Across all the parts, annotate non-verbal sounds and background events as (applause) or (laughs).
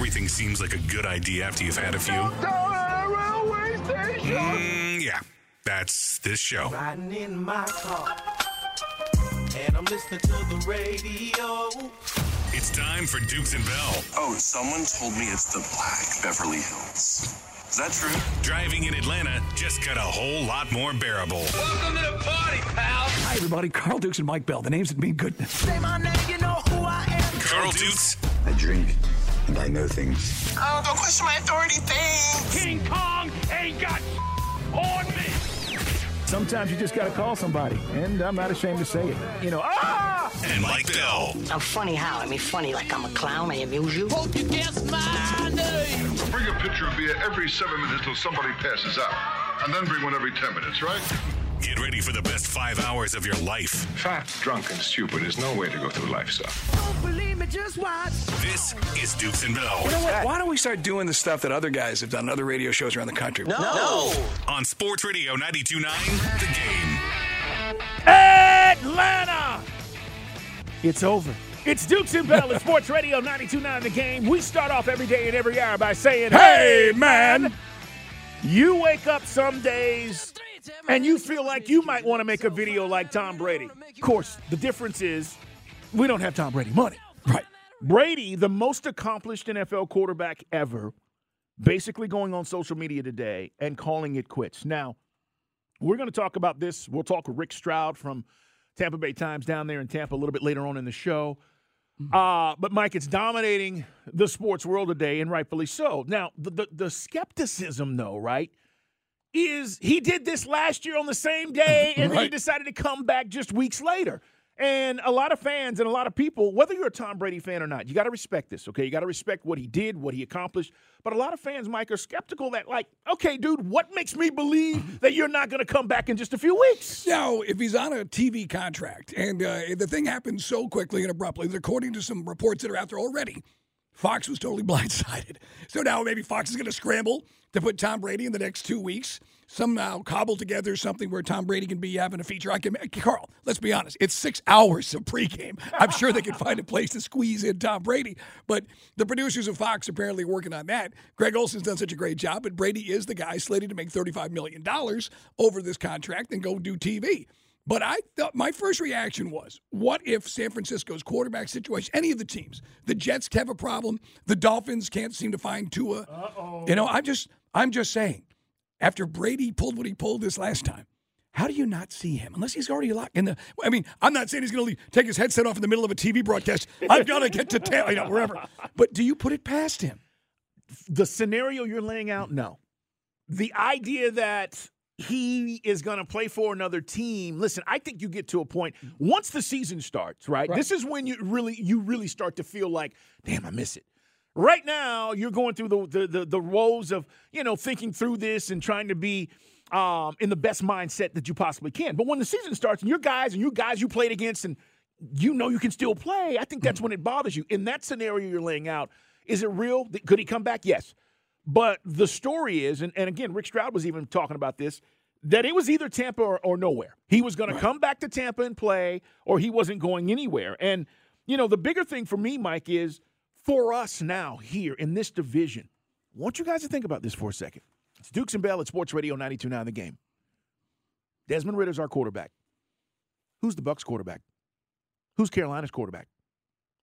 everything seems like a good idea after you've had a few? Mm, yeah, that's this show. Riding in my car, and I'm listening to the radio. It's time for Dukes and Bell. Oh, someone told me it's the Black Beverly Hills. Is that true? Driving in Atlanta just got a whole lot more bearable. Welcome to the party, pal. Hi, everybody. Carl Dukes and Mike Bell. The names that mean goodness. Say my name, you know who I am. Carl Dukes, I drink and I know things. Oh, don't question my authority thing. King Kong ain't got on me. Sometimes you just got to call somebody, and I'm not ashamed to say it. You know, ah! and Mike Bell. I'm funny how? I mean, funny like I'm a clown. I amuse you. Hope you guess my name. Bring a pitcher of beer every seven minutes till somebody passes out. And then bring one every ten minutes, right? Get ready for the best five hours of your life. Fat, drunk, and stupid is no way to go through life, sir. Don't believe me, just watch. This is Dukes and Bell You know what? Why don't we start doing the stuff that other guys have done on other radio shows around the country? No. on Sports Radio 92.9 The Game. Atlanta. It's over. It's Dukes and Bell at (laughs) Sports Radio 92.9 The Game. We start off every day and every hour by saying, Hey, man. You wake up some days and you feel like you might want to make a video like Tom Brady. Of course, the difference is we don't have Tom Brady money. Right. Brady, the most accomplished NFL quarterback ever, basically going on social media today and calling it quits. Now, we're going to talk about this. We'll talk with Rick Stroud from Tampa Bay Times down there in Tampa a little bit later on in the show. Uh, but Mike, it's dominating the sports world today, and rightfully so. Now, the, the the skepticism, though, right, is he did this last year on the same day, (laughs) and then he decided to come back just weeks later. And a lot of fans and a lot of people, whether you're a Tom Brady fan or not, you got to respect this, okay? You got to respect what he did, what he accomplished. But a lot of fans, Mike, are skeptical that, like, okay, dude, what makes me believe (laughs) that you're not going to come back in just a few weeks? Now, if he's on a TV contract and uh, the thing happens so quickly and abruptly according to some reports that are out there already, Fox was totally (laughs) blindsided. So now maybe Fox is going to scramble to put Tom Brady in the next two weeks, somehow cobble together something where Tom Brady can be having a feature. I can, Carl, let's be honest, it's six (laughs) hours of pregame. I'm sure they could find a place to squeeze in Tom Brady, but the producers of Fox are apparently working on that. Greg Olsen's done such a great job, but Brady is the guy slated to make $35 million over this contract and go do TV. But I thought my first reaction was, what if San Francisco's quarterback situation, any of the teams, the Jets have a problem, the Dolphins can't seem to find Tua. Uh-oh. You know, I'm just I'm just saying, after Brady pulled what he pulled this last time, how do you not see him unless he's already locked in the? I mean, I'm not saying he's going to take his headset off in the middle of a TV broadcast. I've got to get to town, you know, wherever. But do you put it past him? the scenario you're laying out, no. The idea that he is going to play for another team. Listen, I think you get to a point once the season starts, right? This is when you really you really start to feel like, damn, I miss it. Right now, you're going through the the the, the woes of you know thinking through this and trying to be um, in the best mindset that you possibly can. But when the season starts and your guys and you guys you played against and you know you can still play, I think that's when it bothers you. In that scenario you're laying out, is it real? Could he come back? Yes. But the story is, and, and again, Rick Stroud was even talking about this, that it was either Tampa or, or nowhere. He was going to come back to Tampa and play, or he wasn't going anywhere. And, you know, the bigger thing for me, Mike, is for us now here in this division, I want you guys to think about this for a second. It's Dukes and Bell at Sports Radio 92.9 The Game. Desmond Ridder's our quarterback. Who's the Bucks quarterback? Who's Carolina's quarterback?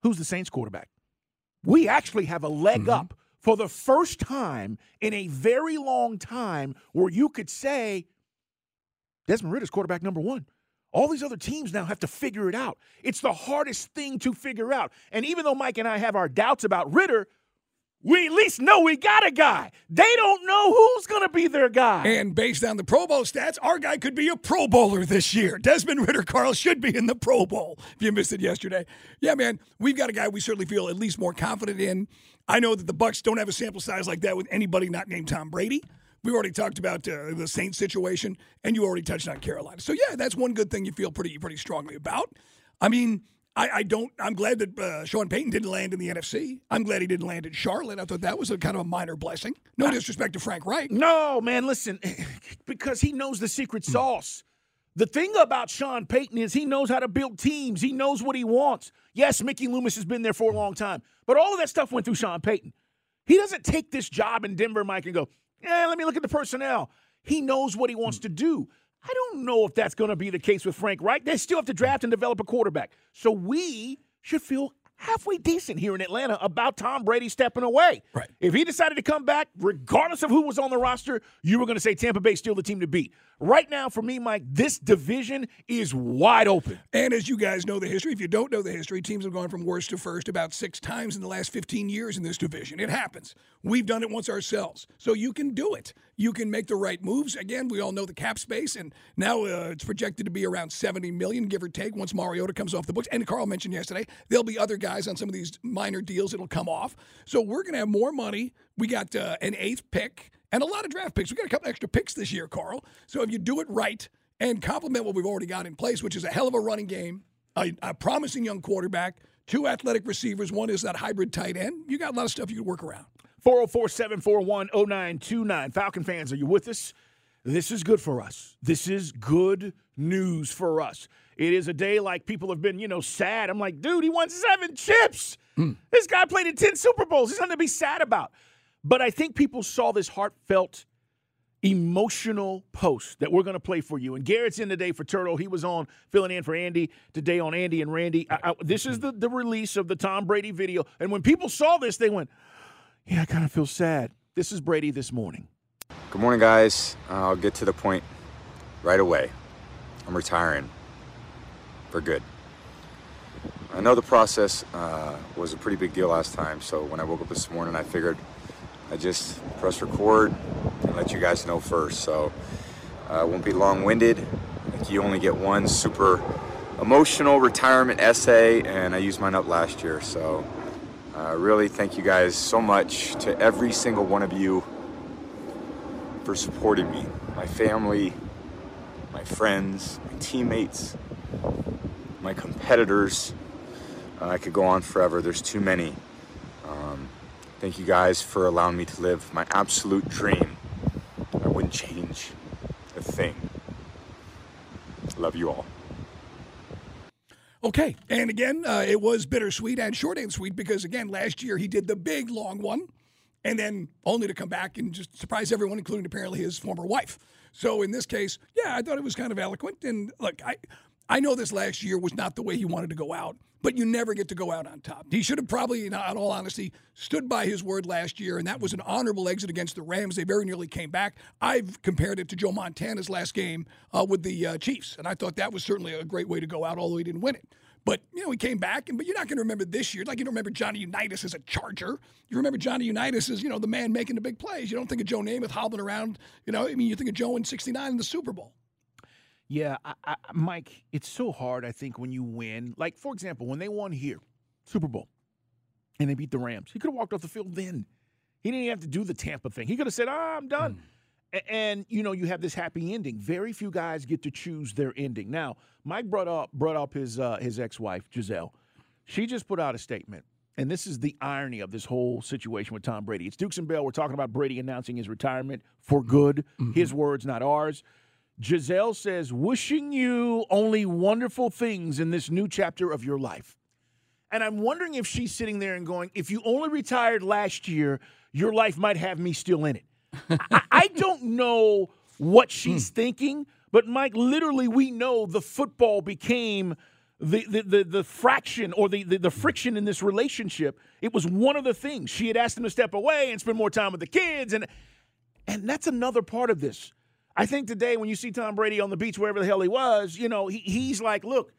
Who's the Saints quarterback? We actually have a leg mm-hmm. up for the first time in a very long time where you could say Desmond Ridder's quarterback number one. All these other teams now have to figure it out. It's the hardest thing to figure out. And even though Mike and I have our doubts about Ridder, we at least know we got a guy. They don't know who's going to be their guy. And based on the Pro Bowl stats, our guy could be a Pro Bowler this year. Desmond Ridder, Carl, should be in the Pro Bowl. If you missed it yesterday, yeah, man, we've got a guy we certainly feel at least more confident in. I know that the Bucks don't have a sample size like that with anybody not named Tom Brady. We already talked about uh, the Saints situation, and you already touched on Carolina. So yeah, that's one good thing you feel pretty pretty strongly about. I mean. I, I don't. I'm glad that uh, Sean Payton didn't land in the NFC. I'm glad he didn't land in Charlotte. I thought that was a kind of a minor blessing. No disrespect to Frank Reich. No, man, listen, (laughs) because he knows the secret sauce. The thing about Sean Payton is he knows how to build teams. He knows what he wants. Yes, Mickey Loomis has been there for a long time, but all of that stuff went through Sean Payton. He doesn't take this job in Denver, Mike, and go, yeah, let me look at the personnel. He knows what he wants to do. I don't know if that's going to be the case with Frank Reich. They still have to draft and develop a quarterback. So we should feel halfway decent here in Atlanta about Tom Brady stepping away. Right. If he decided to come back, regardless of who was on the roster, you were going to say Tampa Bay still the team to beat. Right now, for me, Mike, this division is wide open. And as you guys know the history, if you don't know the history, teams have gone from worst to first about six times in the last 15 years in this division. It happens. We've done it once ourselves. So you can do it. You can make the right moves. Again, we all know the cap space, and now uh, it's projected to be around 70 million, give or take, once Mariota comes off the books. And Carl mentioned yesterday, there'll be other guys on some of these minor deals that'll come off. So we're going to have more money. We got uh, an eighth pick and a lot of draft picks. We got a couple extra picks this year, Carl. So if you do it right and complement what we've already got in place, which is a hell of a running game, a, a promising young quarterback, two athletic receivers, one is that hybrid tight end, you got a lot of stuff you can work around. 404 741 0929. Falcon fans, are you with us? This is good for us. This is good news for us. It is a day like people have been, you know, sad. I'm like, dude, he won seven chips. Hmm. This guy played in 10 Super Bowls. There's nothing to be sad about. But I think people saw this heartfelt, emotional post that we're going to play for you. And Garrett's in today for Turtle. He was on filling in for Andy today on Andy and Randy. I, I, this is the, the release of the Tom Brady video. And when people saw this, they went, yeah, I kind of feel sad. This is Brady this morning. Good morning, guys. I'll get to the point right away. I'm retiring for good. I know the process uh, was a pretty big deal last time, so when I woke up this morning, I figured I just press record and let you guys know first. So uh, it won't be long-winded. Like you only get one super emotional retirement essay, and I used mine up last year. So uh, really, thank you guys so much to every single one of you for supporting me, my family, my friends, my teammates, my competitors. Uh, I could go on forever. There's too many. Thank you guys for allowing me to live my absolute dream. I wouldn't change a thing. Love you all. Okay. And again, uh, it was bittersweet and short and sweet because, again, last year he did the big long one and then only to come back and just surprise everyone, including apparently his former wife. So in this case, yeah, I thought it was kind of eloquent. And look, I, I know this last year was not the way he wanted to go out, but you never get to go out on top. He should have probably, in all honesty, stood by his word last year, and that was an honorable exit against the Rams. They very nearly came back. I've compared it to Joe Montana's last game uh, with the uh, Chiefs, and I thought that was certainly a great way to go out, although he didn't win it. But you know, he came back, and but you're not going to remember this year. Like you don't remember Johnny Unitas as a Charger. You remember Johnny Unitas as you know the man making the big plays. You don't think of Joe Namath hobbling around. You know, I mean, you think of Joe in '69 in the Super Bowl. Yeah, I, I, Mike, it's so hard. I think when you win, like for example, when they won here, Super Bowl, and they beat the Rams, he could have walked off the field then. He didn't even have to do the Tampa thing. He could have said, "Ah, I'm done." A- And you know, you have this happy ending. Very few guys get to choose their ending. Now, Mike brought up brought up his uh, his ex wife Gisele. She just put out a statement, and this is the irony of this whole situation with Tom Brady. It's Dukes and Bell. We're talking about Brady announcing his retirement for good. His words, not ours. Gisele says, wishing you only wonderful things in this new chapter of your life. And I'm wondering if she's sitting there and going, if you only retired last year, your life might have me still in it. (laughs) I, I don't know what she's hmm. thinking, but Mike, literally, we know the football became the the the, the fraction or the, the the friction in this relationship. It was one of the things she had asked him to step away and spend more time with the kids, and and that's another part of this. I think today when you see Tom Brady on the beach wherever the hell he was, you know, he, he's like, look,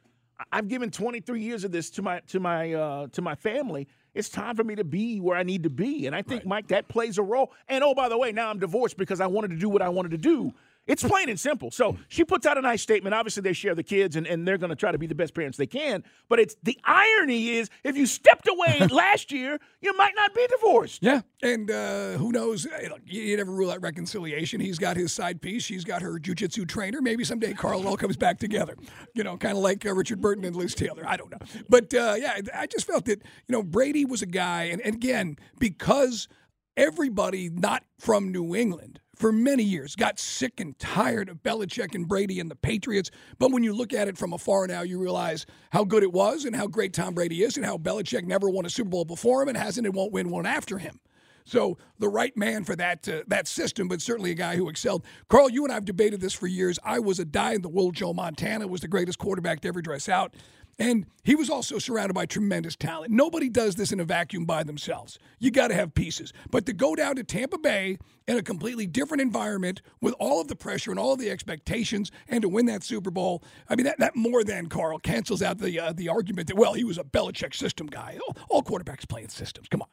I've given 23 years of this to my to my uh, to my family. It's time for me to be where I need to be, and I think Mike that plays a role. And oh, by the way, now I'm divorced because I wanted to do what I wanted to do. It's plain and simple. So she puts out a nice statement. Obviously, they share the kids, and, and they're going to try to be the best parents they can. But it's the irony is, if you stepped away (laughs) last year, you might not be divorced. Yeah, and uh, who knows? Hey, you, you never rule out reconciliation. He's got his side piece. She's got her jujitsu trainer. Maybe someday, Carl, it all comes back together. You know, kind of like uh, Richard Burton and Liz Taylor. I don't know, but uh, yeah, I just felt that you know Brady was a guy, and, and again because everybody not from New England for many years got sick and tired of Belichick and Brady and the Patriots. But when you look at it from afar now, you realize how good it was and how great Tom Brady is and how Belichick never won a Super Bowl before him and hasn't and won't win one after him. So the right man for that uh, that system, but certainly a guy who excelled. Carl, you and I have debated this for years. I was a die in the wool. Joe Montana was the greatest quarterback to ever dress out. And he was also surrounded by tremendous talent. Nobody does this in a vacuum by themselves. You got to have pieces. But to go down to Tampa Bay in a completely different environment with all of the pressure and all of the expectations and to win that Super Bowl, I mean, that, that more than, Carl, cancels out the, uh, the argument that, well, he was a Belichick system guy. All, all quarterbacks play in systems. Come on.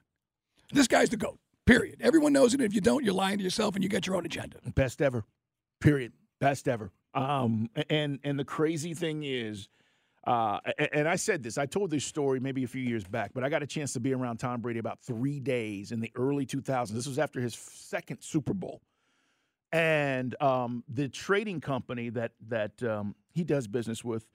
This guy's the GOAT, period. Everyone knows it. If you don't, you're lying to yourself and you got your own agenda. Best ever, period. Best ever. Um, and, and the crazy thing is, uh, and I said this, I told this story maybe a few years back, but I got a chance to be around Tom Brady about three days in the early 2000s. This was after his second Super Bowl. And um, the trading company that that um, he does business with,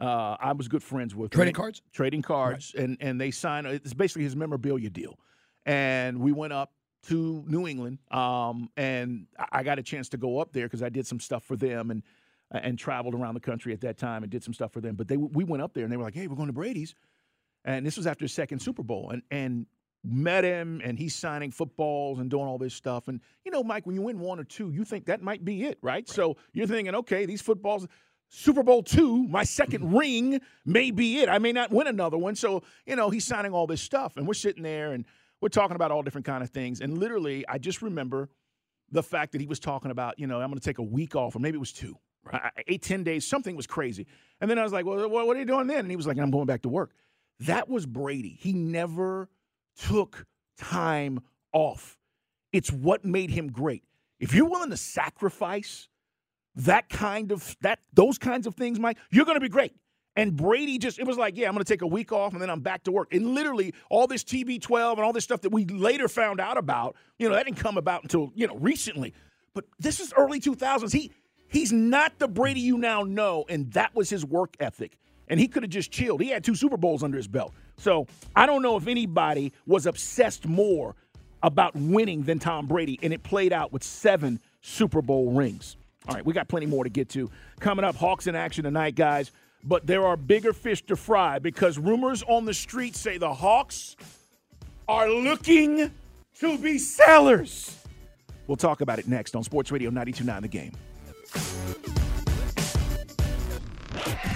uh, I was good friends with. Trading cards? Trading cards. Right. And, and they signed, it's basically his memorabilia deal. And we went up to New England, um, and I got a chance to go up there because I did some stuff for them. And and traveled around the country at that time and did some stuff for them. But they we went up there and they were like, "Hey, we're going to Brady's," and this was after his second Super Bowl, and and met him and he's signing footballs and doing all this stuff. And you know, Mike, when you win one or two, you think that might be it, right? right. So you're thinking, okay, these footballs. Super Bowl two, my second (laughs) ring may be it. I may not win another one. So, you know, he's signing all this stuff. And we're sitting there and we're talking about all different kind of things. And literally, I just remember the fact that he was talking about, you know, I'm going to take a week off, or maybe it was two. Eight, 10 days, something was crazy. And then I was like, well, what are you doing then? And he was like, I'm going back to work. That was Brady. He never took time off. It's what made him great. If you're willing to sacrifice that kind of that those kinds of things, Mike, you're going to be great. And Brady just it was like, yeah, I'm going to take a week off and then I'm back to work. And literally all this TB12 and all this stuff that we later found out about, you know, that didn't come about until, you know, recently. But this is early 2000s. He He's not the Brady you now know, and that was his work ethic. And he could have just chilled. He had two Super Bowls under his belt. So I don't know if anybody was obsessed more about winning than Tom Brady, and it played out with seven Super Bowl rings. All right, we got plenty more to get to. Coming up, Hawks in action tonight, guys. But there are bigger fish to fry because rumors on the street say the Hawks are looking to be sellers. We'll talk about it next on Sports Radio 929 The Game.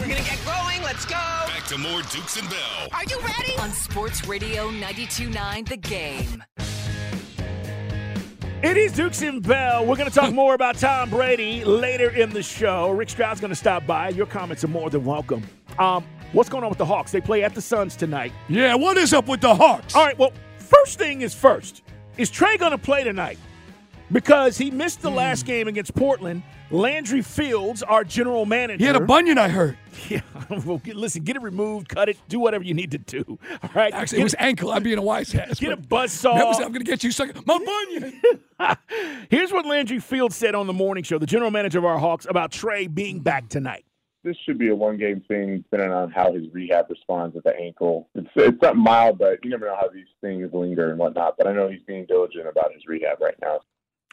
We're gonna get going. Let's go. Back to more Dukes and Bell. Are you ready? On Sports Radio 92.9 The Game. It is Dukes and Bell. We're going to talk more about Tom Brady later in the show. Rick Stroud's going to stop by. Your comments are more than welcome. Um, what's going on with the Hawks? They play at the Suns tonight. Yeah, what is up with the Hawks? All right, well, first thing is first. Is Trae going to play tonight? Because he missed the mm. last game against Portland Landry Fields, our general manager. He had a bunion, I heard. (laughs) Yeah. well, get, listen, get it removed, cut it, do whatever you need to do. All right. Actually, get it was ankle. I'm being a wise ass. Get a buzz saw. Was, I'm going to get you sucker. My bunion. (laughs) Here's what Landry Fields said on the morning show, the general manager of our Hawks, about Trae being back tonight. This should be a one-game thing, depending on how his rehab responds with the ankle. It's it's something mild, but you never know how these things linger and whatnot. But I know he's being diligent about his rehab right now.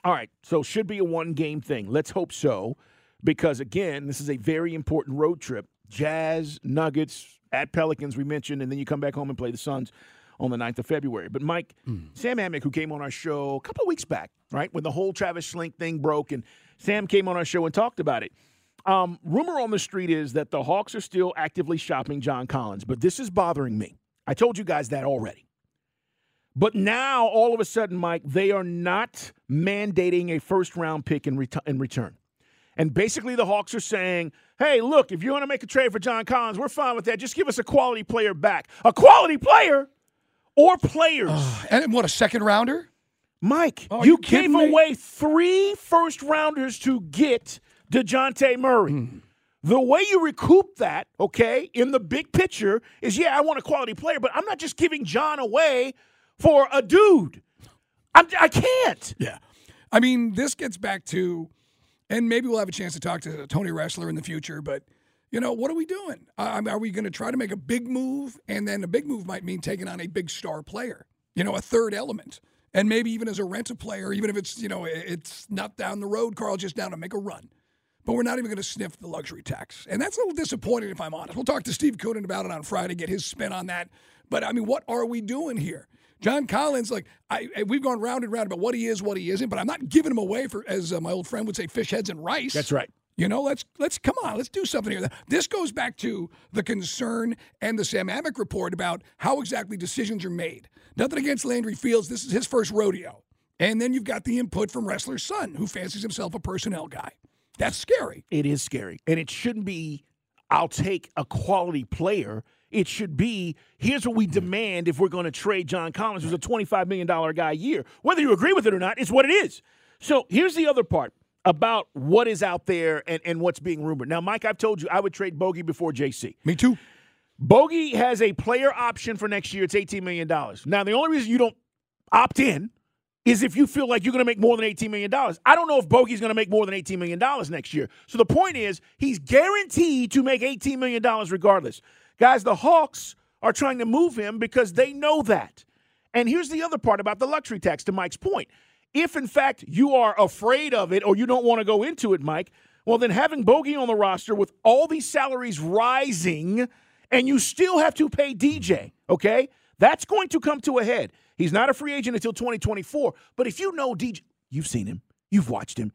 All right, so should be a one game thing. Let's hope so, because again, this is a very important road trip. Jazz, Nuggets, at Pelicans, we mentioned, and then you come back home and play the Suns on the 9th of February. But Mike, mm. Sam Amick, who came on our show a couple of weeks back, right, when the whole Travis Schlenk thing broke, and Sam came on our show and talked about it. Um, rumor on the street is that the Hawks are still actively shopping John Collins, but this is bothering me. I told you guys that already. But now, all of a sudden, Mike, they are not mandating a first round pick in, ret- in return. And basically, the Hawks are saying, hey, look, if you want to make a trade for John Collins, we're fine with that. Just give us a quality player back. A quality player or players. (sighs) Uh, and what, a second rounder? Mike, oh, you, you gave away three first rounders to get DeJounte Murray. Mm. The way you recoup that, okay, in the big picture is yeah, I want a quality player, but I'm not just giving John away for a dude. I'm, I can't. Yeah. I mean, this gets back to, and maybe we'll have a chance to talk to Tony Ressler in the future, but, you know, what are we doing? Are we going to try to make a big move? And then a big move might mean taking on a big star player, you know, a third element. And maybe even as a rental player, even if it's, you know, it's not down the road, Carl, just down to make a run. But we're not even going to sniff the luxury tax. And that's a little disappointing, if I'm honest. We'll talk to Steve Koonin about it on Friday, get his spin on that. But I mean, what are we doing here? John Collins, like I, I- we've gone round and round about what he is, what he isn't, but I'm not giving him away for, as uh, my old friend would say, fish heads and rice. That's right. You know, let's let's come on, let's do something here. This goes back to the concern and the Sam Amick report about how exactly decisions are made. Nothing against Landry Fields. This is his first rodeo. And then you've got the input from Ressler's son, who fancies himself a personnel guy. That's scary. It is scary. And it shouldn't be, I'll take a quality player. It should be, here's what we mm-hmm. demand if we're going to trade John Collins, who's a $25 million guy a year. Whether you agree with it or not, it's what it is. So here's the other part about what is out there and, and what's being rumored. Now, Mike, I've told you I would trade Bogey before JC. Me too. Bogey has a player option for next year. It's $18 million. Now, the only reason you don't opt in is if you feel like you're going to make more than $18 million. I don't know if Bogey's going to make more than $18 million next year. So the point is, he's guaranteed to make $18 million regardless. Guys, the Hawks are trying to move him because they know that. And here's the other part about the luxury tax, to Mike's point. If, in fact, you are afraid of it or you don't want to go into it, Mike, well, then having Bogey on the roster with all these salaries rising and you still have to pay DJ, okay? That's going to come to a head. He's not a free agent until 2024. But if you know DJ, you've seen him, you've watched him,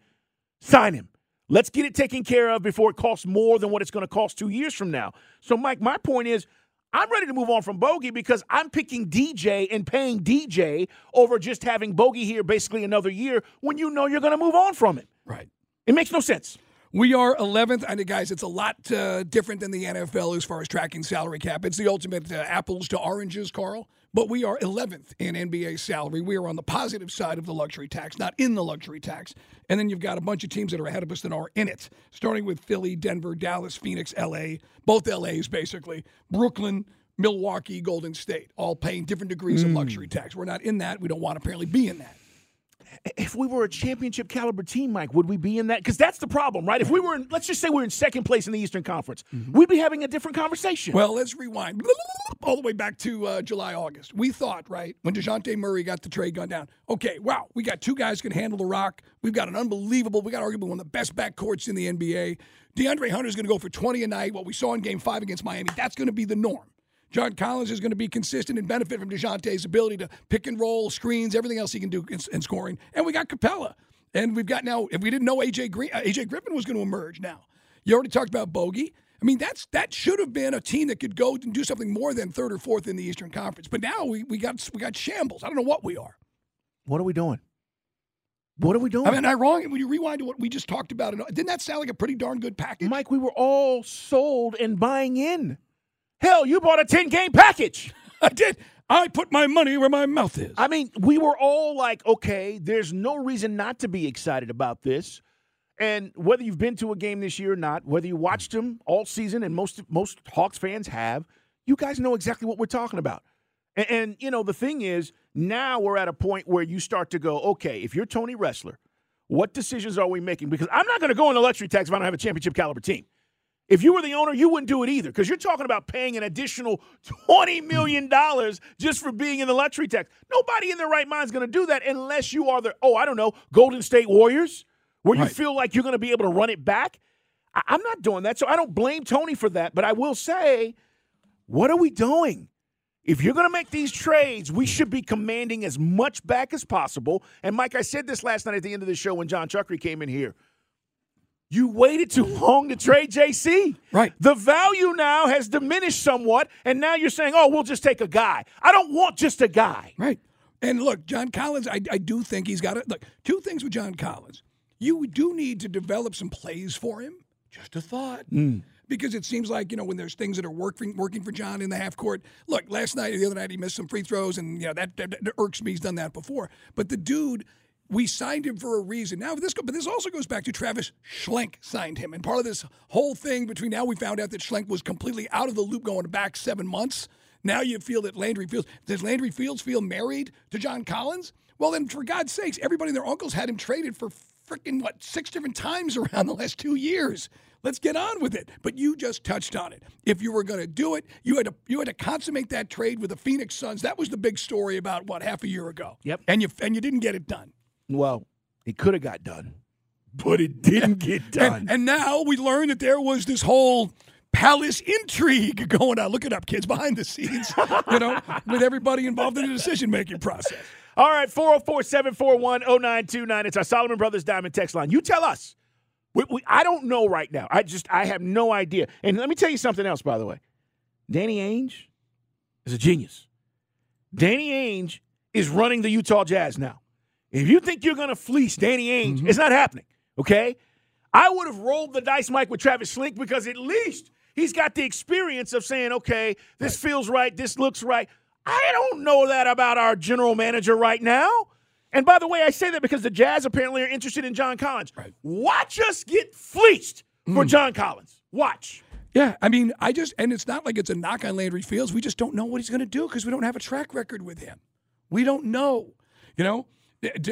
sign him. Let's get it taken care of before it costs more than what it's going to cost two years from now. So, Mike, my point is I'm ready to move on from Bogey because I'm picking DJ and paying DJ over just having Bogey here basically another year when you know you're going to move on from it. Right. It makes no sense. We are 11th. I know, guys, it's a lot uh, different than the NFL as far as tracking salary cap. It's the ultimate uh, apples to oranges, Carl. But we are 11th in NBA salary. We are on the positive side of the luxury tax, not in the luxury tax. And then you've got a bunch of teams that are ahead of us that are in it, starting with Philly, Denver, Dallas, Phoenix, LA, both LAs basically, Brooklyn, Milwaukee, Golden State, all paying different degrees of hmm. luxury tax. We're not in that. We don't want to apparently be in that. If we were a championship caliber team, Mike, would we be in that? Because that's the problem, right? If we were, in, let's just say we're in second place in the Eastern Conference, we'd be having a different conversation. Well, let's rewind all the way back to uh, July, August. We thought, right, when DeJounte Murray got the trade gun down, okay, wow, we got two guys who can handle the rock. We've got an unbelievable, we got arguably one of the best backcourts in the NBA. DeAndre Hunter is going to go for 20 a night. What we saw in game five against Miami, that's going to be the norm. John Collins is going to be consistent and benefit from DeJounte's ability to pick and roll, screens, everything else he can do in, in scoring. And we got Capela. And we've got now, if we didn't know AJ Green, uh, AJ Griffin was going to emerge now. You already talked about Bogey. I mean, that's that should have been a team that could go and do something more than third or fourth in the Eastern Conference. But now we, we got we got shambles. I don't know what we are. what are we doing? What are we doing? I mean, am I wrong? When you rewind to what we just talked about, didn't that sound like a pretty darn good package? Mike, we were all sold and buying in. Hell, you bought a 10 game package. (laughs) I did. I put my money where my mouth is. I mean, we were all like, okay, there's no reason not to be excited about this. And whether you've been to a game this year or not, whether you watched them all season, and most most Hawks fans have, you guys know exactly what we're talking about. And, and you know, the thing is, now we're at a point where you start to go, okay, if you're Tony Ressler, what decisions are we making? Because I'm not going to go into luxury tax if I don't have a championship caliber team. If you were the owner, you wouldn't do it either because you're talking about paying an additional $20 million just for being in the luxury tax. Nobody in their right mind is going to do that unless you are the, oh, I don't know, Golden State Warriors, where you feel like you're going to be able to run it back. I- I'm not doing that. So I don't blame Tony for that. But I will say, what are we doing? If you're going to make these trades, we should be commanding as much back as possible. And Mike, I said this last night at the end of the show when John Chuckery came in here. You waited too long to trade JC. Right. The value now has diminished somewhat, and now you're saying, oh, we'll just take a guy. I don't want just a guy. Right. And look, John Collins, I, I do think he's got it. Look, two things with John Collins. You do need to develop some plays for him. Just a thought. Hmm. Because it seems like, you know, when there's things that are working working for John in the half court. Look, last night or the other night he missed some free throws and you know that, that, that irks me. He's done that before. But the dude we signed him for a reason. Now this, but this also goes back to Travis Schlenk signed him, and part of this whole thing between now we found out that Schlenk was completely out of the loop going back seven months. Now you feel that Landry Fields does Landry Fields feel married to John Collins? Well, then for God's sakes, everybody and their uncles had him traded for freaking what six different times (laughs) around the last two years. Let's get on with it. But you just touched on it. If you were going to do it, you had to you had to consummate that trade with the Phoenix Suns. That was the big story about what half a year ago. Yep. And you and you didn't get it done. Well, it could have got done, but it didn't get done. And, and now we learn that there was this whole palace intrigue going on. Look it up, kids, behind the scenes, you know, with everybody involved in the decision making process. All right, 404 741 0929. It's our Solomon Brothers Diamond text line. You tell us. We, we, I don't know right now. I just, I have no idea. And let me tell you something else, by the way. Danny Ainge is a genius. Danny Ainge is running the Utah Jazz now. If you think you're going to fleece Danny Ainge, Mm-hmm. it's not happening, okay? I would have rolled the dice, Mike, with Travis Schlenk because at least he's got the experience of saying, okay, this feels right, this looks right. I don't know that about our general manager right now. And by the way, I say that because the Jazz apparently are interested in John Collins. Watch us get fleeced for Mm. John Collins. Watch. Yeah, I mean, I just, and it's not like it's a knock on Landry Fields. We just don't know what he's going to do because we don't have a track record with him. We don't know. You know,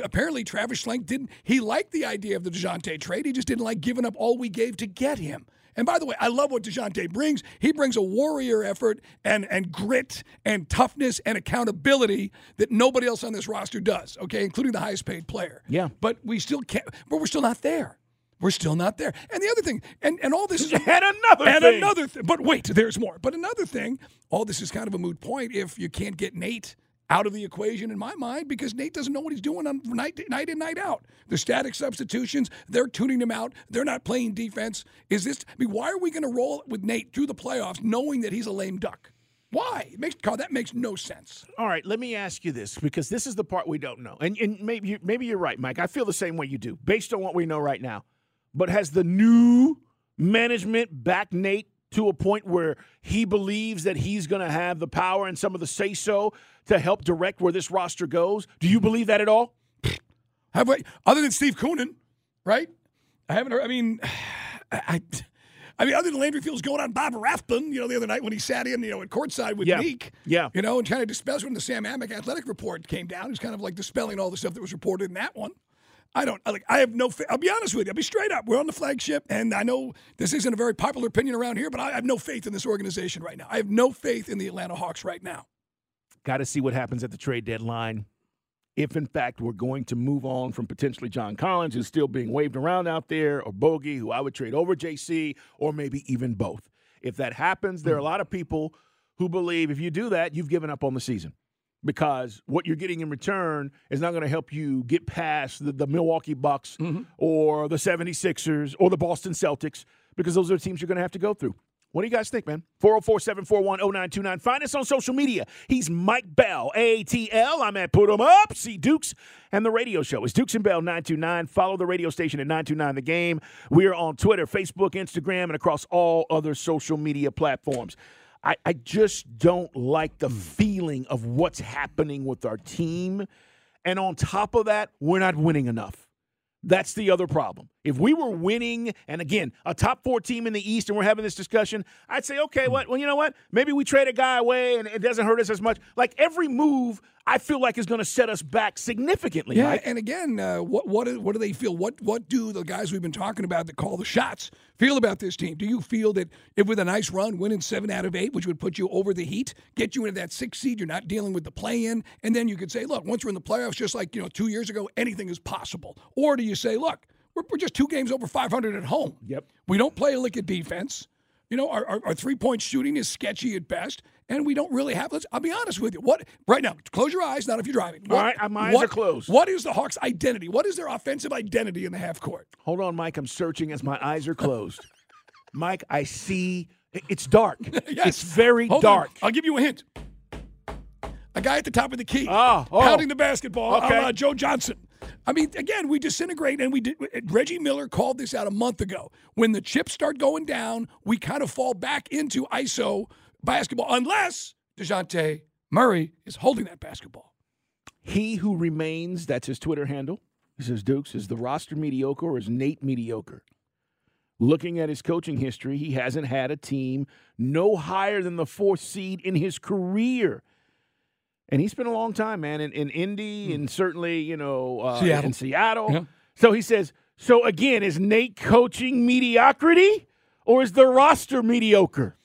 apparently Travis Schlenk didn't, he liked the idea of the DeJounte trade. He just didn't like giving up all we gave to get him. And by the way, I love what DeJounte brings. He brings a warrior effort and, and grit and toughness and accountability that nobody else on this roster does, okay, including the highest paid player. Yeah. But we still can't, but we're still not there. We're still not there. And the other thing, and, and all this is (laughs) And another and thing. another thing. But wait, there's more. But another thing, all this is kind of a moot point if you can't get Nate out of the equation in my mind because Nate doesn't know what he's doing on night night in night out. The static substitutions, they're tuning him out. They're not playing defense. Is this? I mean, why are we going to roll with Nate through the playoffs knowing that he's a lame duck? Why? It makes that makes no sense. All right, let me ask you this because this is the part we don't know. And, and maybe, maybe you're right, Mike. I feel the same way you do based on what we know right now. But has the new management backed Nate to a point where he believes that he's going to have the power and some of the say so to help direct where this roster goes? Do you believe that at all? (sighs) Have I, other than Steve Koonin, right? I haven't heard. I mean, (sighs) I, I mean, other than Landry Fields going on Bob Rathbun, you know, the other night when he sat in, you know, at courtside with Yeah. Meek, Yeah. you know, and trying to dispel when the Sam Amick athletic report came down, he's kind of like dispelling all the stuff that was reported in that one. I don't like. I have no. Fa- I'll be honest with you. I'll be straight up. We're on the flagship, and I know this isn't a very popular opinion around here, but I have no faith in this organization right now. I have no faith in the Atlanta Hawks right now. Got to see what happens at the trade deadline. If in fact we're going to move on from potentially John Collins, who's still being waved around out there, or Bogey, who I would trade over JC, or maybe even both. If that happens, there are a lot of people who believe if you do that, you've given up on the season because what you're getting in return is not going to help you get past the, the Milwaukee Bucks mm-hmm. or the 76ers or the Boston Celtics because those are the teams you're going to have to go through. What do you guys think, man? 404 741 0929. Find us on social media. He's Mike Bell, ATL. I'm at Put 'em Up. See Dukes. And the radio show is Dukes and Bell 929. Follow the radio station at 929 The Game. We are on Twitter, Facebook, Instagram, and across all other social media platforms. I, I just don't like the feeling of what's happening with our team. And on top of that, we're not winning enough. That's the other problem. If we were winning, and again, a top four team in the East, and we're having this discussion, I'd say, okay, what? Well, you know what? Maybe we trade a guy away, and it doesn't hurt us as much. Like every move, I feel like is going to set us back significantly. Yeah, Mike. and again, uh, what what do- what do they feel? What what do the guys we've been talking about that call the shots feel about this team? Do you feel that if with a nice run, winning seven out of eight, which would put you over the Heat, get you into that sixth seed, you're not dealing with the play-in, and then you could say, look, once we're in the playoffs, just like you know two years ago, anything is possible. Or do you say, look, we're, we're just two games over 500 at home. Yep. We don't play a lick of defense. You know, our, our, our three point shooting is sketchy at best, and we don't really have. Let's. I'll be honest with you. What right now? Close your eyes. Not if you're driving. All What- right, uh, my eyes what- are closed. What is the Hawks' identity? What is their offensive identity in the half court? Hold on, Mike. I'm searching as my eyes are closed. (laughs) Mike, I see it's dark. (laughs) Yes. It's very Hold on. dark. I'll give you a hint. A guy at the top of the key, Oh, oh. pounding the basketball, Okay. la Joe Johnson. I mean, again, we disintegrate, and we did. Reggie Miller called this out a month ago. When the chips start going down, we kind of fall back into ISO basketball, unless Dejounte Murray is holding that basketball. He who remains, that's his Twitter handle. He says, Dukes, is the roster mediocre or is Nate mediocre? Looking at his coaching history, he hasn't had a team no higher than the fourth seed in his career. And he spent a long time, man, in, in Indy and certainly, you know, uh, Seattle. in Seattle. Yeah. So he says, so again, is Nate coaching mediocrity or is the roster mediocre?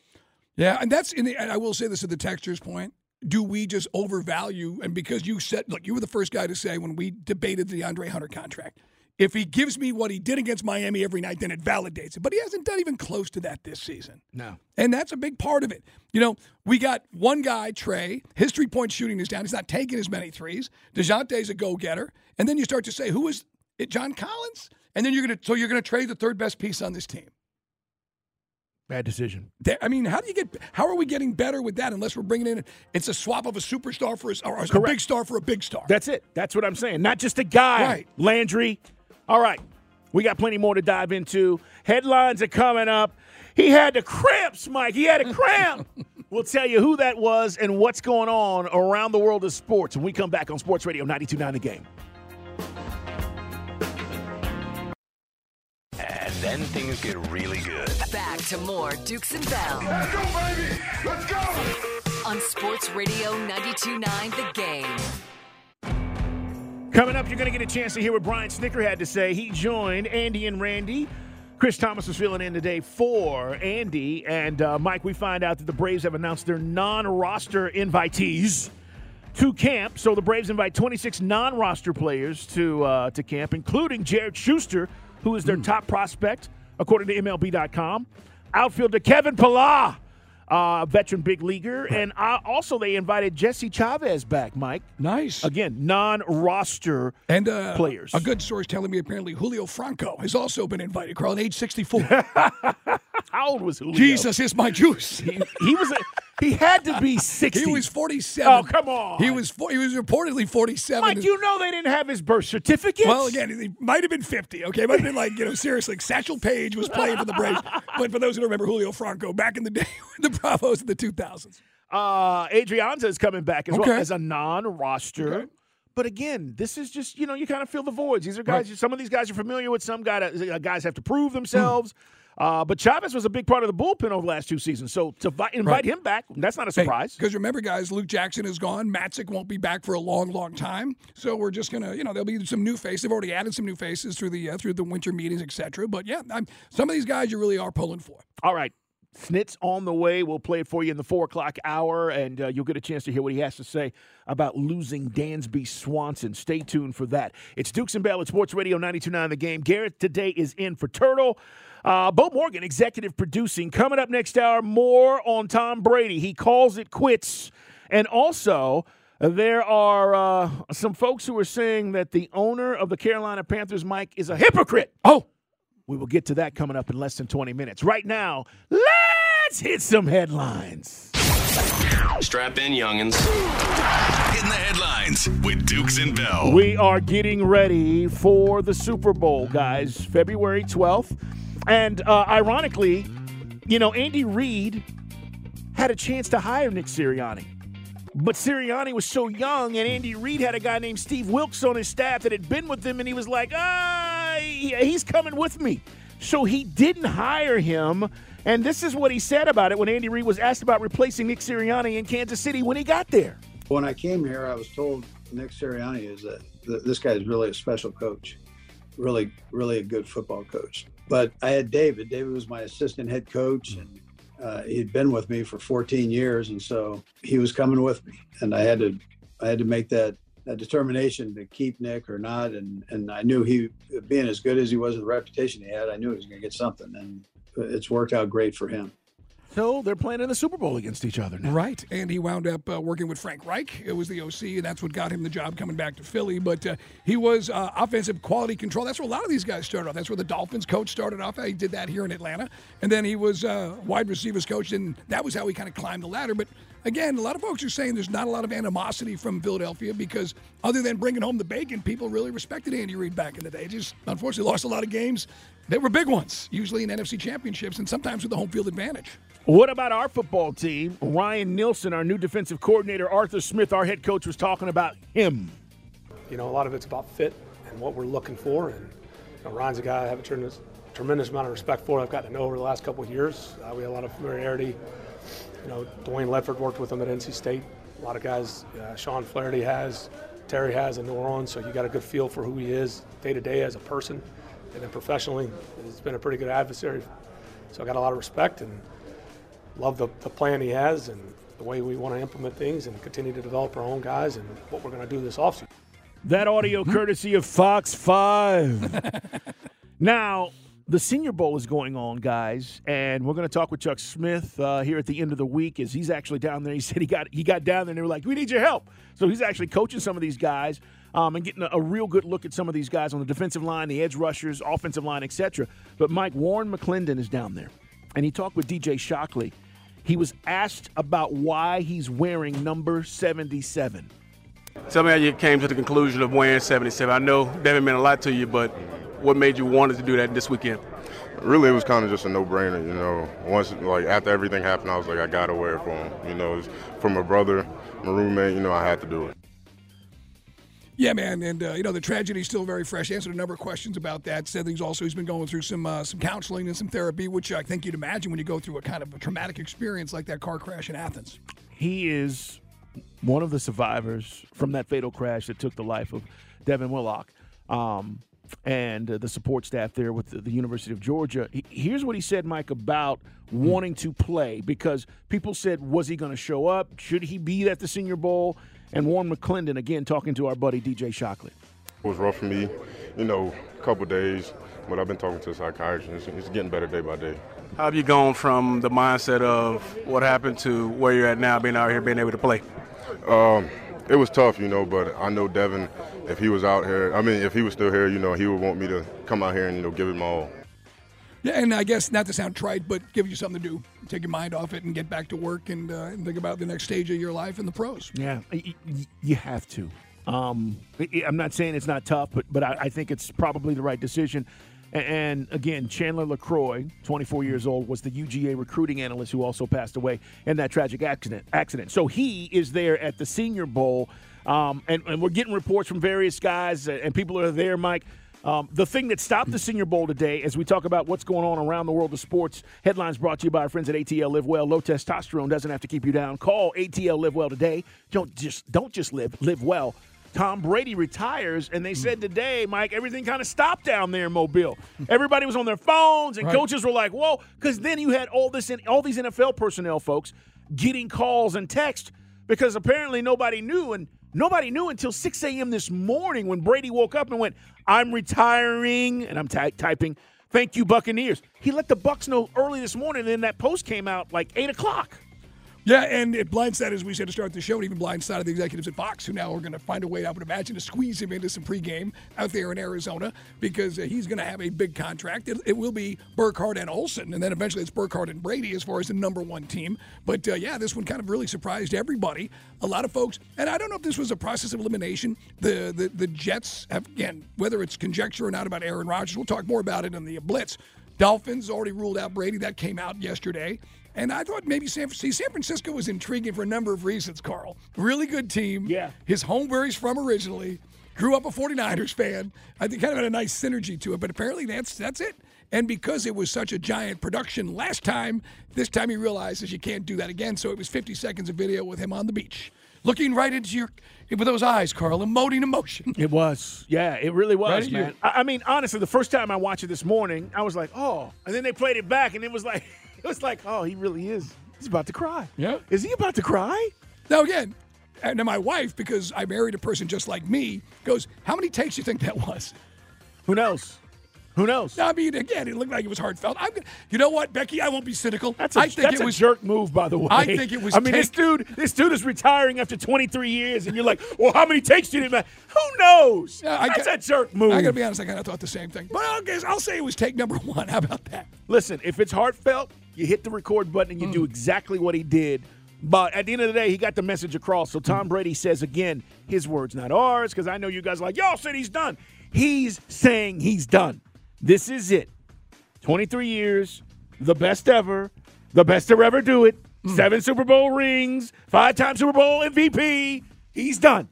Yeah, and that's in the, and I will say this at the texture's point. Do we just overvalue? And because you said, look, you were the first guy to say when we debated the Andre Hunter contract, if he gives me what he did against Miami every night, then it validates it. But he hasn't done even close to that this season. No. And that's a big part of it. You know, we got one guy, Trae, his three point shooting is down. He's not taking as many threes. DeJounte's a go getter. And then you start to say, who is it, John Collins? And then you're going to, so you're going to trade the third best piece on this team. Bad decision. I mean, how do you get? How are we getting better with that? Unless we're bringing in, it's a swap of a superstar for a, or a big star for a big star. That's it. That's what I'm saying. Not just a guy. Right. Landry. All right. We got plenty more to dive into. Headlines are coming up. He had the cramps, Mike. He had a cramp. (laughs) we'll tell you who that was and what's going on around the world of sports when we come back on Sports Radio 92.9 The Game. And then things get really good. Back to more Dukes and Bell. Let's go, baby! Let's go! On Sports Radio 92.9 The Game. Coming up, you're going to get a chance to hear what Brian Snitker had to say. He joined Andy and Randy. Chris Thomas was filling in today for Andy. And uh, Mike, we find out that the Braves have announced their non roster invitees to camp. So the Braves invite 26 non roster players to, uh, to camp, including Jared Shuster, who is their top prospect, according to MLB.com. Outfielder Kevin Pillar, uh, veteran big leaguer. And uh, also, they invited Jesse Chavez back, Mike. Nice. Again, non-roster and uh, players. A good source telling me apparently Julio Franco has also been invited. Carl, at age 64. (laughs) How old was Julio? Jesus is my juice. He, he was. A, he had to be (laughs) sixty. He was 47. Oh, come on. He was fo- he was reportedly 47. Mike, you know they didn't have his birth certificate. Well, again, he might have been 50. Okay, might have been like you know seriously. Like Satchel Paige was playing for the Braves, but for those who don't remember Julio Franco, back in the day, (laughs) the Bravos in the 2000s. uh, Adrianza is coming back as well as a non-roster. Okay. But again, this is just you know you kind of fill the voids. These are guys. Some of these guys are familiar with. Some guy, uh, guys have to prove themselves. Uh, but Chavez was a big part of the bullpen over the last two seasons. So to vi- invite Right. him back, that's not a surprise. Because remember, guys, Luke Jackson is gone. Matzek won't be back for a long, long time. So we're just gonna, you know, there'll be some new faces. They've already added some new faces through the uh, through the winter meetings, etc. But yeah, I'm, some of these guys you really are pulling for. All right. Snit's on the way. We'll play it for you in the four o'clock hour, and uh, you'll get a chance to hear what he has to say about losing Dansby Swanson. Stay tuned for that. It's Dukes and Bell at Sports Radio 92.9 The Game. Garrett today is in for Turtle. Uh, Bo Morgan, executive producing. Coming up next hour, more on Tom Brady. He calls it quits. And also, there are uh, some folks who are saying that the owner of the Carolina Panthers, Mike, is a hypocrite. Oh, we will get to that coming up in less than 20 minutes. Right now, let's hit some headlines. Strap in, youngins. In the headlines with Dukes and Bell. We are getting ready for the Super Bowl, guys, February 12th. And uh, ironically, you know, Andy Reid had a chance to hire Nick Sirianni. But Sirianni was so young, and Andy Reid had a guy named Steve Wilkes on his staff that had been with him, and he was like, ah, he's coming with me. So he didn't hire him. And this is what he said about it when Andy Reid was asked about replacing Nick Sirianni in Kansas City when he got there. When I came here, I was told Nick Sirianni is that this guy is really a special coach, really, really a good football coach. But I had David. David was my assistant head coach, and uh, he'd been with me for 14 years, and so he was coming with me, and I had to, I had to make that that determination to keep Nick or not, and and I knew he, being as good as he was, the reputation he had, I knew he was going to get something, and it's worked out great for him. So they're playing in the Super Bowl against each other now. Right. And he wound up uh, working with Frank Reich. It was the OC, and that's what got him the job coming back to Philly. But uh, he was uh, offensive quality control. That's where a lot of these guys started off. That's where the Dolphins coach started off. He did that here in Atlanta. And then he was uh, wide receivers coach, and that was how he kind of climbed the ladder. But again, a lot of folks are saying there's not a lot of animosity from Philadelphia because other than bringing home the bacon, people really respected Andy Reid back in the day. Just unfortunately lost a lot of games that were big ones, usually in NFC championships, and sometimes with the home field advantage. What about our football team? Ryan Nielsen, our new defensive coordinator, Arthur Smith, our head coach, was talking about him. You know, a lot of it's about fit and what we're looking for. And you know, Ryan's a guy I have a tremendous, tremendous amount of respect for. I've gotten to know over the last couple of years. Uh, we have a lot of familiarity. You know, Dwayne Ledford worked with him at NC State. A lot of guys, uh, Sean Flaherty has, Terry has in New Orleans. So you got a good feel for who he is day to day as a person, and then professionally, he's been a pretty good adversary. So I got a lot of respect and love the, the plan he has and the way we want to implement things and continue to develop our own guys and what we're going to do this offseason. That audio courtesy of Fox 5. (laughs) now, the Senior Bowl is going on, guys, and we're going to talk with Chuck Smith uh, here at the end of the week. As he's actually down there, he said he got he got down there, and they were like, "We need your help." So he's actually coaching some of these guys um, and getting a, a real good look at some of these guys on the defensive line, the edge rushers, offensive line, etc. But Mike Warren McClendon is down there, and he talked with DJ Shockley. He was asked about why he's wearing number seventy-seven. Tell me how you came to the conclusion of wearing 77. I know Devin meant a lot to you, but what made you want to do that this weekend? Really, it was kind of just a no-brainer, you know. Once, like after everything happened, I was like, I gotta wear it for him. You know, it's from my brother, my roommate. You know, I had to do it. Yeah, man, and uh, you know the tragedy is still very fresh. Answered a number of questions about that. Said he's also he's been going through some uh, some counseling and some therapy, which I think you'd imagine when you go through a kind of a traumatic experience like that car crash in Athens. He is one of the survivors from that fatal crash that took the life of Devin Willock. Um, and uh, the support staff there with the, the University of Georgia. He, here's what he said, Mike, about wanting to play because people said, was he going to show up? Should he be at the Senior Bowl? And Warren McClendon, again, talking to our buddy DJ Shockley. It was rough for me, you know, a couple days, but I've been talking to a psychiatrist. It's, it's getting better day by day. How have you gone from the mindset of what happened to where you're at now, being out here, being able to play? Um, it was tough, you know, but I know Devin, if he was out here, I mean, if he was still here, you know, he would want me to come out here and, you know, give it my all. And I guess not to sound trite, but give you something to do, take your mind off it, and get back to work and, uh, and think about the next stage of your life in the pros. Yeah, you have to. Um, I'm not saying it's not tough, but but I, I think it's probably the right decision. And again, Chandler LeCroy, 24 years old, was the UGA recruiting analyst who also passed away in that tragic accident. Accident. So he is there at the Senior Bowl, um, and, and we're getting reports from various guys, uh, and people are there, Mike. Um, the thing that stopped the Senior Bowl today, as we talk about what's going on around the world of sports, headlines brought to you by our friends at ATL Live Well. Low testosterone doesn't have to keep you down. Call ATL Live Well today. Don't just don't just live live well. Tom Brady retires, and they said today, Mike, everything kind of stopped down there in Mobile. Everybody was on their phones, and Right. coaches were like, "Whoa!" Because then you had all this, all these NFL personnel folks getting calls and text because apparently nobody knew, and nobody knew until 6 a.m. this morning when Brady woke up and went, "I'm retiring," and I'm ty- typing. Thank you, Buccaneers. He let the Bucks know early this morning, and then that post came out like eight o'clock. Yeah, and it blindsided, as we said to start the show, and even blindsided the executives at Fox, who now are going to find a way, I would imagine, to squeeze him into some pregame out there in Arizona because uh, he's going to have a big contract. It, it will be Burkhardt and Olsen, and then eventually it's Burkhardt and Brady as far as the number one team. But uh, yeah, this one kind of really surprised everybody. A lot of folks, and I don't know if this was a process of elimination. The the, the Jets have, again, whether it's conjecture or not about Aaron Rodgers, we'll talk more about it in the Blitz. Dolphins already ruled out Brady. That came out yesterday. And I thought maybe San, see, San Francisco was intriguing for a number of reasons, Carl. Really good team. Yeah. His home where he's from originally. Grew up a 49ers fan. I think kind of had a nice synergy to it, but apparently that's that's it. And because it was such a giant production last time, this time he realizes you can't do that again. So it was 50 seconds of video with him on the beach, looking right into your with those eyes, Carl, emoting emotion. It was. Yeah, it really was, Right man. I, I mean, honestly, the first time I watched it this morning, I was like, oh. And then they played it back, and it was like, (laughs) (laughs) it was like, oh, he really is. He's about to cry. Yeah. Is he about to cry? Now again, and then my wife, because I married a person just like me, goes, "How many takes do you think that was?" Who knows? Who knows? I mean, again, it looked like it was heartfelt. I'm, gonna- you know what, Becky? I won't be cynical. That's a, I think that's it a was jerk move, by the way. I think it was (laughs) I mean, this dude, this dude is retiring after 23 years, and you're like, well, how many takes did he make? Who knows? I that's a jerk move. I gotta be honest. I kind of thought the same thing, but I guess I'll say it was take number (laughs) one. How about that? Listen, if it's heartfelt, you hit the record button and you Mm. do exactly what he did. But at the end of the day, he got the message across. So Mm. Tom Brady says again, his words, not ours, because I know you guys are like, y'all said he's done. He's saying he's done. This is it. 23 years, the best ever, the best to ever do it. Mm. Seven Super Bowl rings, five time Super Bowl MVP. He's done.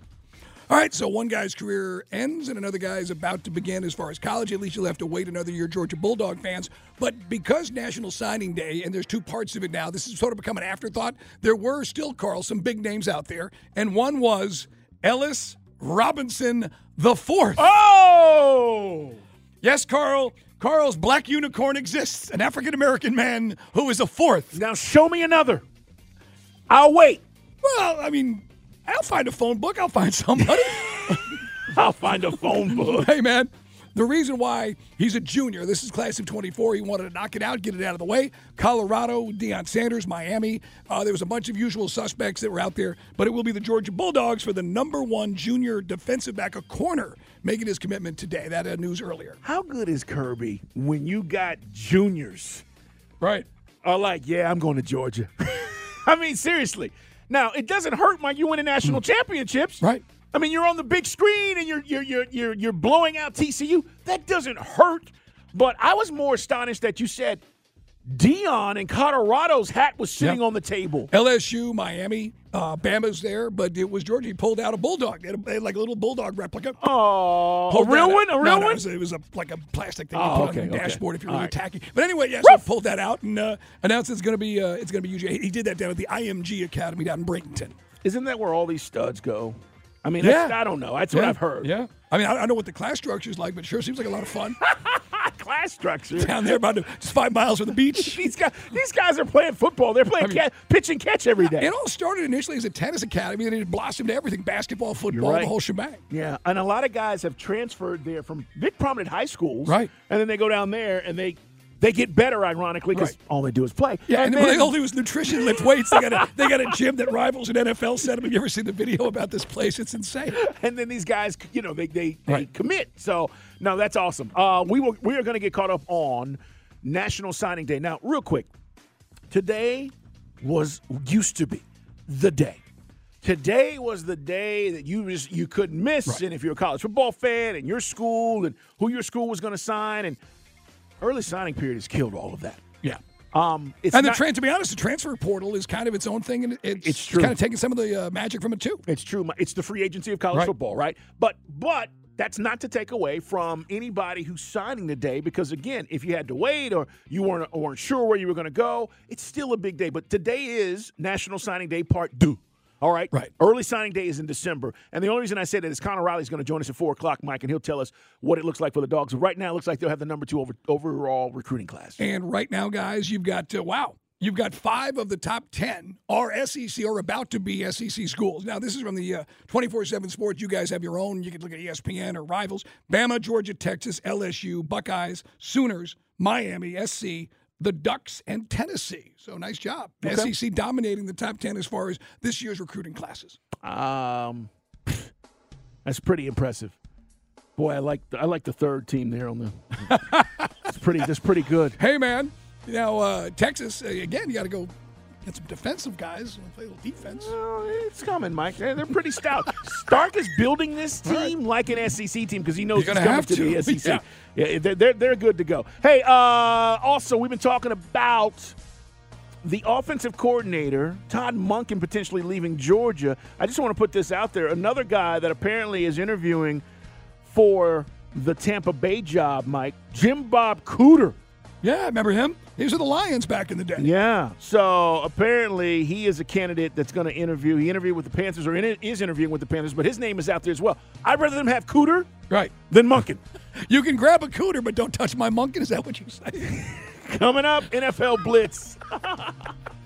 All right, so one guy's career ends and another guy is about to begin as far as college. At least you'll have to wait another year, Georgia Bulldog fans. But because National Signing Day, and there's two parts of it now, this has sort of become an afterthought. There were still, Carl, some big names out there, and one was Ellis Robinson the fourth. Oh! Yes, Carl. Carl's black unicorn exists, an African American man who is a fourth. Now show me another. I'll wait. Well, I mean, I'll find a phone book. I'll find somebody. (laughs) I'll find a phone book. Hey, man. The reason why he's a junior, this is class of 24, he wanted to knock it out, get it out of the way. Colorado, Deion Sanders, Miami. Uh, there was a bunch of usual suspects that were out there, but it will be the Georgia Bulldogs for the number one junior defensive back, a corner, making his commitment today. That uh, news earlier. How good is Kirby when you got juniors? Right. Are like, yeah, I'm going to Georgia. (laughs) I mean, seriously. Now, it doesn't hurt when you win a national hmm. championships. Right. I mean, you're on the big screen and you're you're you're you're you're blowing out TCU. That doesn't hurt. But I was more astonished that you said Deion and Colorado's hat was sitting Yep. on the table. LSU, Miami, uh, Bama's there, but it was Georgia. He pulled out a bulldog. They had, a, they had like a little bulldog replica. Oh, a real one? out. A real no, one? It was, it was a, like a plastic thing Oh, you put okay, on the okay. dashboard if you're All really right. tacky. But anyway, yes, he pulled that out and uh, announced it's going to be uh, it's going to be UGA. He did that down at the IMG Academy down in Bradenton. Isn't that where all these studs go? I mean, Yeah. I don't know. That's what I've heard. Yeah. I mean, I, I don't know what the class structure is like, but it sure seems like a lot of fun (laughs) Class structure. down there, about just five miles from the beach. (laughs) these guys, these guys are playing football. They're playing I mean- pitch and catch every day. It all started initially as a tennis academy, and it blossomed to everything: basketball, football, right. the whole shebang. Yeah, and a lot of guys have transferred there from big prominent high schools, Right. And then they go down there and they they get better, ironically, because Right. all they do is play. Yeah, and, and then they all do is nutrition, lift weights. They got a they got a gym that rivals an NFL setup. Have you ever seen the video about this place? It's insane. (laughs) and then these guys, you know, they they, they Right. commit. So no, that's awesome. Uh, we will we are going to get caught up on National Signing Day now. Real quick, today was used to be the day. Today was the day that you just you couldn't miss, and if you're a college football fan and your school and who your school was going to sign, and early signing period has killed all of that. Yeah. Um, it's and the not- to be honest, the transfer portal is kind of its own thing, and it's, It's true. kind of taking some of the uh, magic from it too. It's true. It's the free agency of college Right. football, right? But but that's not to take away from anybody who's signing today, because again, if you had to wait or you weren't or weren't sure where you were going to go, it's still a big day. But today is National Signing Day Part Two. All right. Right. Early signing day is in December. And the only reason I say that is Connor Riley's going to join us at 4 o'clock, Mike, and he'll tell us what it looks like for the Dogs. Right now, it looks like they'll have the number two over, overall recruiting class. And right now, guys, you've got uh, wow. You've got five of the top 10 are SEC or about to be SEC schools. Now, this is from the 24 7 Sports. You guys have your own. You can look at ESPN or Rivals. Bama, Georgia, Texas, LSU, Buckeyes, Sooners, Miami, SC, the Ducks, and Tennessee. So nice job. Okay. SEC dominating the top 10 as far as this year's recruiting classes. Um, that's pretty impressive. Boy, I like I like the third team there on the. (laughs) it's pretty. That's pretty good. Hey, man. Now, uh, Texas, uh, again, you got to go get some defensive guys. Play a little defense. It's coming, Mike. They're, they're pretty stout. Sark is building this team like an SEC team because he knows You're he's coming have to, to. (laughs) the SEC. Yeah. Yeah, they're, they're, they're good to go. Hey, uh, also, we've been talking about the offensive coordinator, Todd Monken, potentially leaving Georgia. I just want to put this out there. Another guy that apparently is interviewing for the Tampa Bay job, Mike, Jim Bob Cooter. Yeah, remember him? He are the Lions back in the day. Yeah. So apparently he is a candidate that's going to interview. He interviewed with the Panthers or in, is interviewing with the Panthers, but his name is out there as well. I'd rather them have Cooter Right. than Monken. (laughs) You can grab a cooter, but don't touch my Monken. Is that what you say? (laughs) Coming up, NFL Blitz. (laughs)